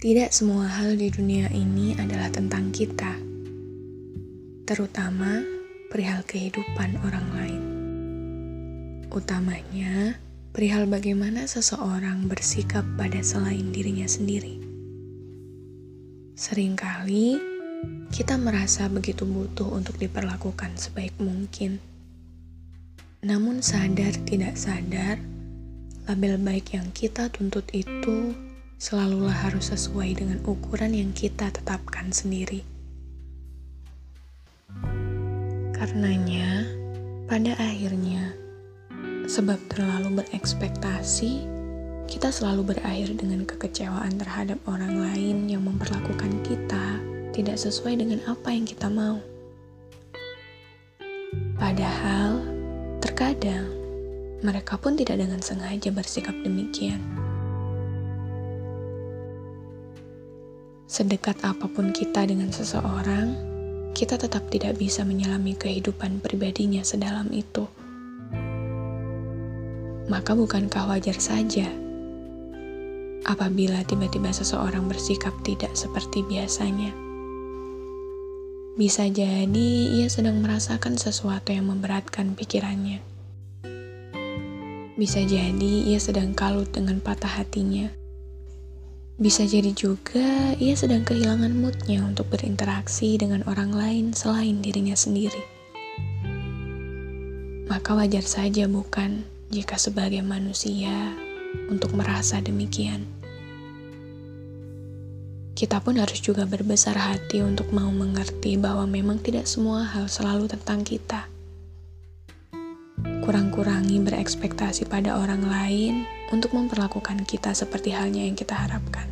Tidak semua hal di dunia ini adalah tentang kita, terutama perihal kehidupan orang lain. Utamanya, perihal bagaimana seseorang bersikap pada selain dirinya sendiri. Seringkali kita merasa begitu butuh untuk diperlakukan sebaik mungkin, namun sadar tidak sadar, label baik yang kita tuntut itu selalulah harus sesuai dengan ukuran yang kita tetapkan sendiri. Karenanya, pada akhirnya, sebab terlalu berekspektasi, kita selalu berakhir dengan kekecewaan terhadap orang lain yang memperlakukan kita tidak sesuai dengan apa yang kita mau. Padahal, terkadang mereka pun tidak dengan sengaja bersikap demikian. Sedekat apa pun kita dengan seseorang, kita tetap tidak bisa menyelami kehidupan pribadinya sedalam itu. Maka bukankah wajar saja apabila tiba-tiba seseorang bersikap tidak seperti biasanya? Bisa jadi ia sedang merasakan sesuatu yang memberatkan pikirannya. Bisa jadi ia sedang kalut dengan patah hatinya bisa jadi juga ia sedang kehilangan moodnya untuk berinteraksi dengan orang lain selain dirinya sendiri. Maka wajar saja bukan jika sebagai manusia untuk merasa demikian. Kita pun harus juga berbesar hati untuk mau mengerti bahwa memang tidak semua hal selalu tentang kita. Kurang-kurangi berekspektasi pada orang lain untuk memperlakukan kita seperti halnya yang kita harapkan.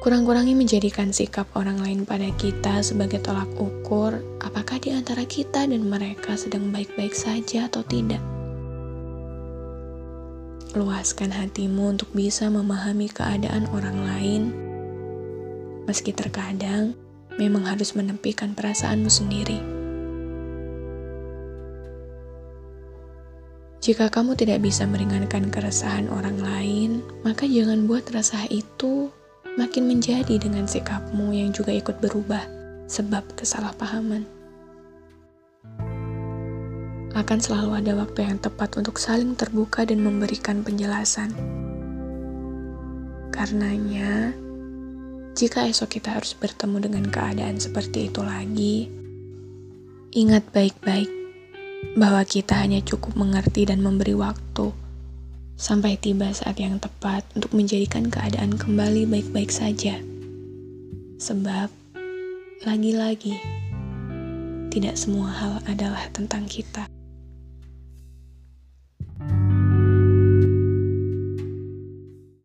Kurang-kurangi menjadikan sikap orang lain pada kita sebagai tolak ukur apakah di antara kita dan mereka sedang baik-baik saja atau tidak. Luaskan hatimu untuk bisa memahami keadaan orang lain, meski terkadang memang harus menepikan perasaanmu sendiri. Jika kamu tidak bisa meringankan keresahan orang lain, maka jangan buat resah itu makin menjadi dengan sikapmu yang juga ikut berubah sebab kesalahpahaman. Akan selalu ada waktu yang tepat untuk saling terbuka dan memberikan penjelasan. Karenanya, jika esok kita harus bertemu dengan keadaan seperti itu lagi, ingat baik-baik bahwa kita hanya cukup mengerti dan memberi waktu sampai tiba saat yang tepat untuk menjadikan keadaan kembali baik-baik saja. Sebab, lagi-lagi, tidak semua hal adalah tentang kita.